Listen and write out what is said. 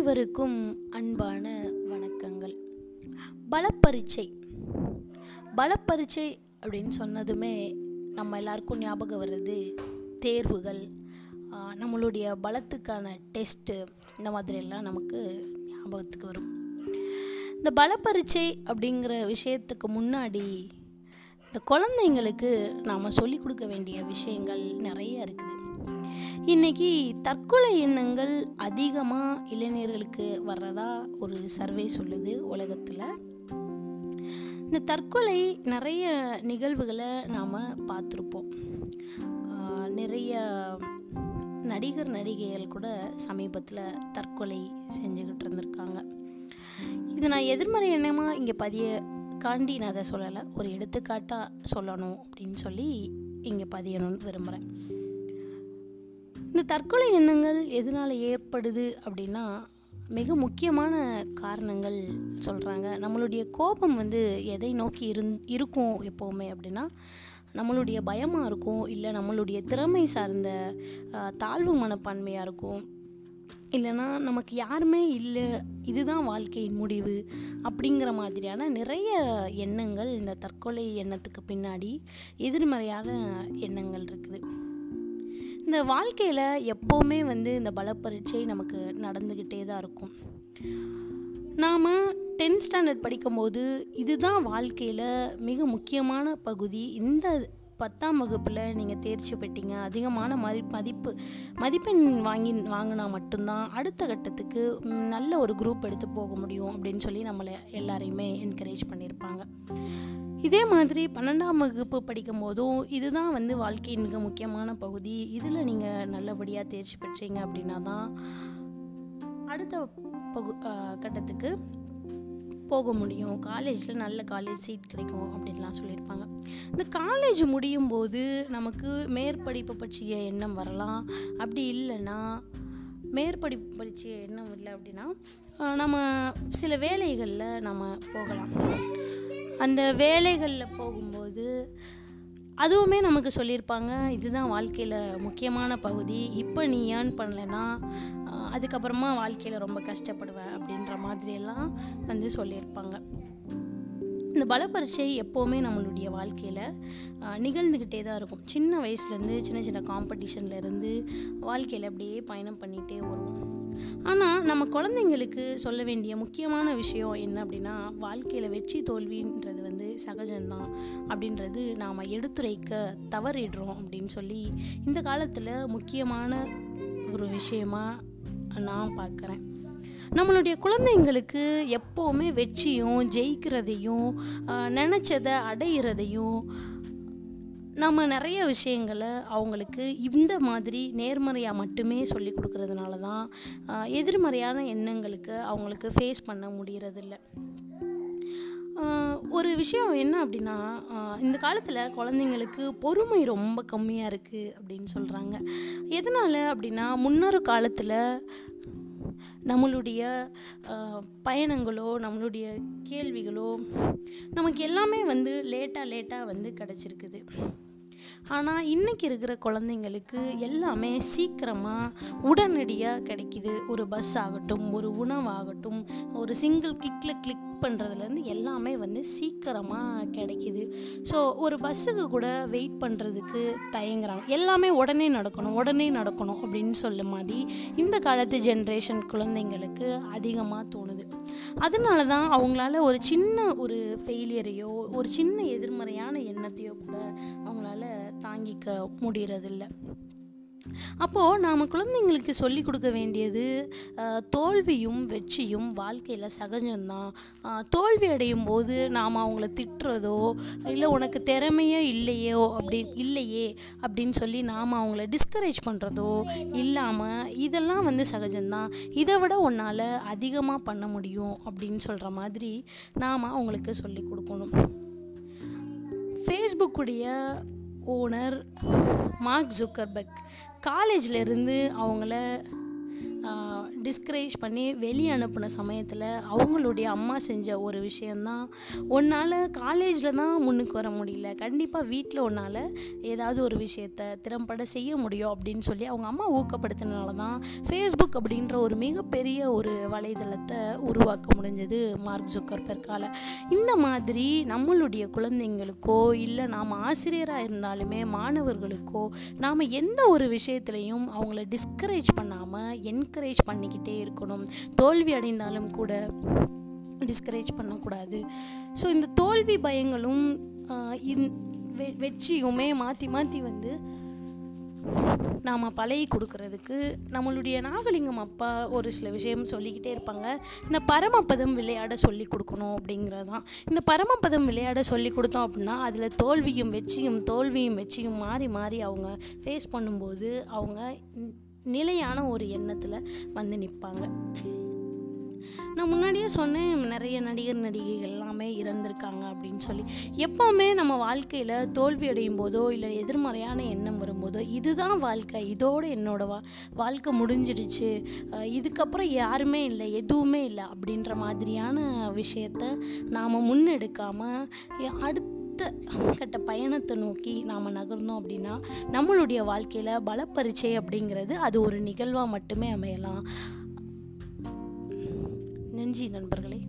அனைவருக்கும் அன்பான வணக்கங்கள். பலப்பரீட்சை. பலப்பரீட்சை அப்படின்னு சொன்னதுமே நம்ம எல்லாருக்கும் ஞாபகம் வருது தேர்வுகள் நம்மளுடைய பலத்துக்கான டெஸ்ட்டு இந்த மாதிரியெல்லாம் நமக்கு ஞாபகத்துக்கு வரும். இந்த பலப்பரீட்சை அப்படிங்கிற விஷயத்துக்கு முன்னாடி இந்த குழந்தைங்களுக்கு நாம் சொல்லிக் கொடுக்க வேண்டிய விஷயங்கள் நிறைய இருக்குது. இன்னைக்கு தற்கொலை எண்ணங்கள் அதிகமாக இளைஞர்களுக்கு வர்றதா ஒரு சர்வே சொல்லுது உலகத்தில். இந்த தற்கொலை நிறைய நிகழ்வுகளை நாம் பார்த்துருப்போம். நிறைய நடிகர் நடிகைகள் கூட சமீபத்தில் தற்கொலை செஞ்சுக்கிட்டு இருந்திருக்காங்க. இது நான் எதிர்மறை எண்ணமாக இங்கே பதிய காண்டி நான் அதை சொல்லலை ஒரு எடுத்துக்காட்டாக சொல்லணும் அப்படின்னு சொல்லி இங்கே பதியணும்னு விரும்புகிறேன் இந்த தற்கொலை எண்ணங்கள் எதனால் ஏற்படுது அப்படின்னா மிக முக்கியமான காரணங்கள் சொல்கிறாங்க நம்மளுடைய கோபம் வந்து எதை நோக்கி இருந் இருக்கும் எப்போவுமே அப்படின்னா நம்மளுடைய பயமாக இருக்கும் இல்லை நம்மளுடைய திறமை சார்ந்த தாழ்வு மனப்பான்மையாக இருக்கும். இல்லைன்னா நமக்கு யாருமே இல்லை இதுதான் வாழ்க்கையின் முடிவு அப்படிங்கிற மாதிரியான நிறைய எண்ணங்கள் இந்த தற்கொலை எண்ணத்துக்கு பின்னாடி எதிர்மறையான எண்ணங்கள் இருக்குது. இந்த வாழ்க்கையில் எப்போவுமே வந்து இந்த பலப்பரீட்சை நமக்கு நடந்துக்கிட்டே தான் இருக்கும். நாம் டென்த் ஸ்டாண்டர்ட் படிக்கும்போது இதுதான் வாழ்க்கையில் மிக முக்கியமான பகுதி. இந்த பத்தாம் வகுப்பில் நீங்கள் தேர்ச்சி பெற்றீங்க. அதிகமான மதி மதிப்பு மதிப்பெண் வாங்கி வாங்கினா மட்டும்தான் அடுத்த கட்டத்துக்கு நல்ல ஒரு குரூப் எடுத்து போக முடியும் அப்படின்னு சொல்லி நம்மளை எல்லாரையுமே என்கரேஜ் பண்ணியிருப்பாங்க. இதே மாதிரி பன்னெண்டாம் வகுப்பு படிக்கும் போதும் இதுதான் வந்து வாழ்க்கையின் மிக முக்கியமான பகுதி. இதில் நீங்கள் நல்லபடியாக தேர்ச்சி பெற்றீங்க அப்படின்னா தான் அடுத்த பகு ஆஹ் கட்டத்துக்கு போக முடியும். காலேஜில் நல்ல காலேஜ் சீட் கிடைக்கும் அப்படின்லாம் சொல்லியிருப்பாங்க. இந்த காலேஜ் முடியும் போது நமக்கு மேற்படிப்பு பற்றிய எண்ணம் வரலாம். அப்படி இல்லைன்னா மேற்படிப்பு பற்றிய எண்ணம் இல்லை அப்படின்னா நம்ம சில வேலைகளில் நம்ம போகலாம். அந்த வேலைகளில் போகும்போது அதுவுமே நமக்கு சொல்லியிருப்பாங்க இதுதான் வாழ்க்கையில் முக்கியமான பகுதி. இப்போ நீ ஏர்ன் பண்ணலைன்னா அதுக்கப்புறமா வாழ்க்கையில் ரொம்ப கஷ்டப்படுவ. அப்படின்ற மாதிரியெல்லாம் வந்து சொல்லியிருப்பாங்க. இந்த பலப்பரீட்சை எப்போவுமே நம்மளுடைய வாழ்க்கையில் நிகழ்ந்துக்கிட்டே தான் இருக்கும். சின்ன வயசுலேருந்து சின்ன சின்ன காம்படிஷன்லேருந்து வாழ்க்கையில் அப்படியே பயணம் பண்ணிகிட்டே வருவோம். ஆனால் நம்ம குழந்தைங்களுக்கு சொல்ல வேண்டிய முக்கியமான விஷயம் என்ன அப்படின்னா வாழ்க்கையில் வெற்றி தோல்வின்றது வந்து சகஜம்தான். அப்படின்றது நாம் எடுத்துரைக்க தவறிடுறோம் அப்படின்னு சொல்லி இந்த காலத்தில் முக்கியமான ஒரு விஷயமா நான் பார்க்குறேன். நம்மளுடைய குழந்தைங்களுக்கு எப்போவுமே வெற்றியும் ஜெயிக்கிறதையும் நினச்சதை நினைச்சதை அடையிறதையும் நம்ம நிறைய விஷயங்களை அவங்களுக்கு இந்த மாதிரி நேர்மறையாக மட்டுமே சொல்லி கொடுக்கறதுனால தான் எதிர்மறையான எண்ணங்களுக்கு அவங்களுக்கு ஃபேஸ் பண்ண முடியறதில்ல. ஒரு விஷயம் என்ன அப்படின்னா இந்த காலத்தில் குழந்தைங்களுக்கு பொறுமை ரொம்ப கம்மியாக இருக்குது அப்படின்னு சொல்கிறாங்க எதனால் அப்படின்னா முன்னொரு காலத்தில் நம்மளுடைய பயணங்களோ நம்மளுடைய கேள்விகளோ நமக்கு எல்லாமே வந்து லேட்டாக லேட்டாக வந்து கிடச்சிருக்குது. ஆனால் இன்னைக்கு இருக்கிற குழந்தைங்களுக்கு எல்லாமே சீக்கிரமாக உடனடியாக கிடைக்குது. ஒரு பஸ் ஆகட்டும் ஒரு உணவாகட்டும் ஒரு சிங்கிள் கிளிக்கில் கிளிக் பண்ணுறதுலேருந்து எல்லாமே வந்து சீக்கிரமாக கிடைக்குது. ஸோ ஒரு பஸ்ஸுக்கு கூட வெயிட் பண்ணுறதுக்கு தயங்குறாங்க. எல்லாமே உடனே நடக்கணும் உடனே நடக்கணும் அப்படின்னு சொல்ல மாதிரி இந்த காலத்து ஜென்ரேஷன் குழந்தைங்களுக்கு அதிகமாக தோணுது. அதனால தான் அவங்களால ஒரு சின்ன ஒரு ஃபெயிலியரையோ ஒரு சின்ன எதிர்மறையான எண்ணத்தையோ கூட வாங்கிக்க முடியறதில்ல. அப்போ நாம குழந்தைங்களுக்கு சொல்லி கொடுக்க வேண்டியது ஆஹ் தோல்வியும் வெற்றியும் வாழ்க்கையில சகஜம்தான். ஆஹ் தோல்வி அடையும் போது நாம அவங்கள திட்டுறதோ இல்லை உனக்கு திறமையே இல்லையோ அப்படி இல்லையே அப்படின்னு சொல்லி நாம அவங்கள டிஸ்கரேஜ் பண்றதோ இல்லாம இதெல்லாம் வந்து சகஜம்தான். இதை விட உன்னால அதிகமா பண்ண முடியும் அப்படின்னு சொல்ற மாதிரி நாம அவங்களுக்கு சொல்லி கொடுக்கணும். ஃபேஸ்புக்குடைய ஓனர் மார்க் ஜுக்கர்பர்க் காலேஜில் இருந்து அவங்கள டிஸ்கரேஜ் பண்ணி வெளியே அனுப்பின சமயத்தில் அவங்களுடைய அம்மா செஞ்ச ஒரு விஷயந்தான் உன்னால் காலேஜில் தான் முன்னுக்கு வர முடியல. கண்டிப்பாக வீட்டில் உன்னால் ஏதாவது ஒரு விஷயத்த திறம்பட செய்ய முடியும் அப்படின்னு சொல்லி அவங்க அம்மா ஊக்கப்படுத்தினால தான் ஃபேஸ்புக் அப்படின்ற ஒரு மிகப்பெரிய ஒரு வலைதளத்தை உருவாக்க முடிஞ்சது மார்க் ஜுக்கர்பெர்கால இந்த மாதிரி நம்மளுடைய குழந்தைங்களுக்கோ இல்லை நாம் ஆசிரியராக இருந்தாலுமே மாணவர்களுக்கோ நாம் எந்த ஒரு விஷயத்துலையும் அவங்கள டிஸ்கரேஜ் பண்ணாமல் என்கரேஜ் பண்ணிக்கிட்டே இருக்கணும். தோல்வி அடைந்தாலும் கூட டிஸ்கரேஜ் பண்ணக்கூடாது. ஸோ இந்த தோல்வி பயங்களும் ஆஹ் இந்- வெ- வெற்றியுமே மாற்றி மாற்றி வந்து நாம் பழகி கொடுக்கறதுக்கு நம்மளுடைய நாகலிங்கம் அப்பா ஒரு சில விஷயம் சொல்லிக்கிட்டே இருப்பாங்க. இந்த பரமபதம் விளையாட சொல்லி கொடுக்கணும் அப்படிங்கிறது தான். இந்த பரமபதம் விளையாட சொல்லி கொடுத்தோம் அப்படின்னா அதில் தோல்வியும் வெற்றியும் தோல்வியும் வெற்றியும் மாறி மாறி அவங்க ஃபேஸ் பண்ணும்போது அவங்க நிலையான ஒரு எண்ணத்துல வந்து நிற்பாங்க நான் முன்னாடியே சொன்னேன் நிறைய நடிகர் நடிகைகள் எல்லாமே இறந்திருக்காங்க அப்படின்னு சொல்லி. எப்பவுமே நம்ம வாழ்க்கையில தோல்வி அடையும் போதோ இல்லை எதிர்மறையான எண்ணம் வரும்போதோ இதுதான் வாழ்க்கை. இதோட என்னோட வா வாழ்க்கை முடிஞ்சிடுச்சு. இதுக்கப்புறம் யாருமே இல்லை எதுவுமே இல்லை அப்படின்ற மாதிரியான விஷயத்த நாம முன்னெடுக்காம அடுத்த அடுத்த கட்ட பயணத்தை நோக்கி நாம் நகர்ந்தோம் அப்படின்னா நம்மளுடைய வாழ்க்கையில் பலப்பரிச்சை அப்படிங்கிறது அது ஒரு நிகழ்வாக மட்டுமே அமையலாம். நன்றி நண்பர்களே.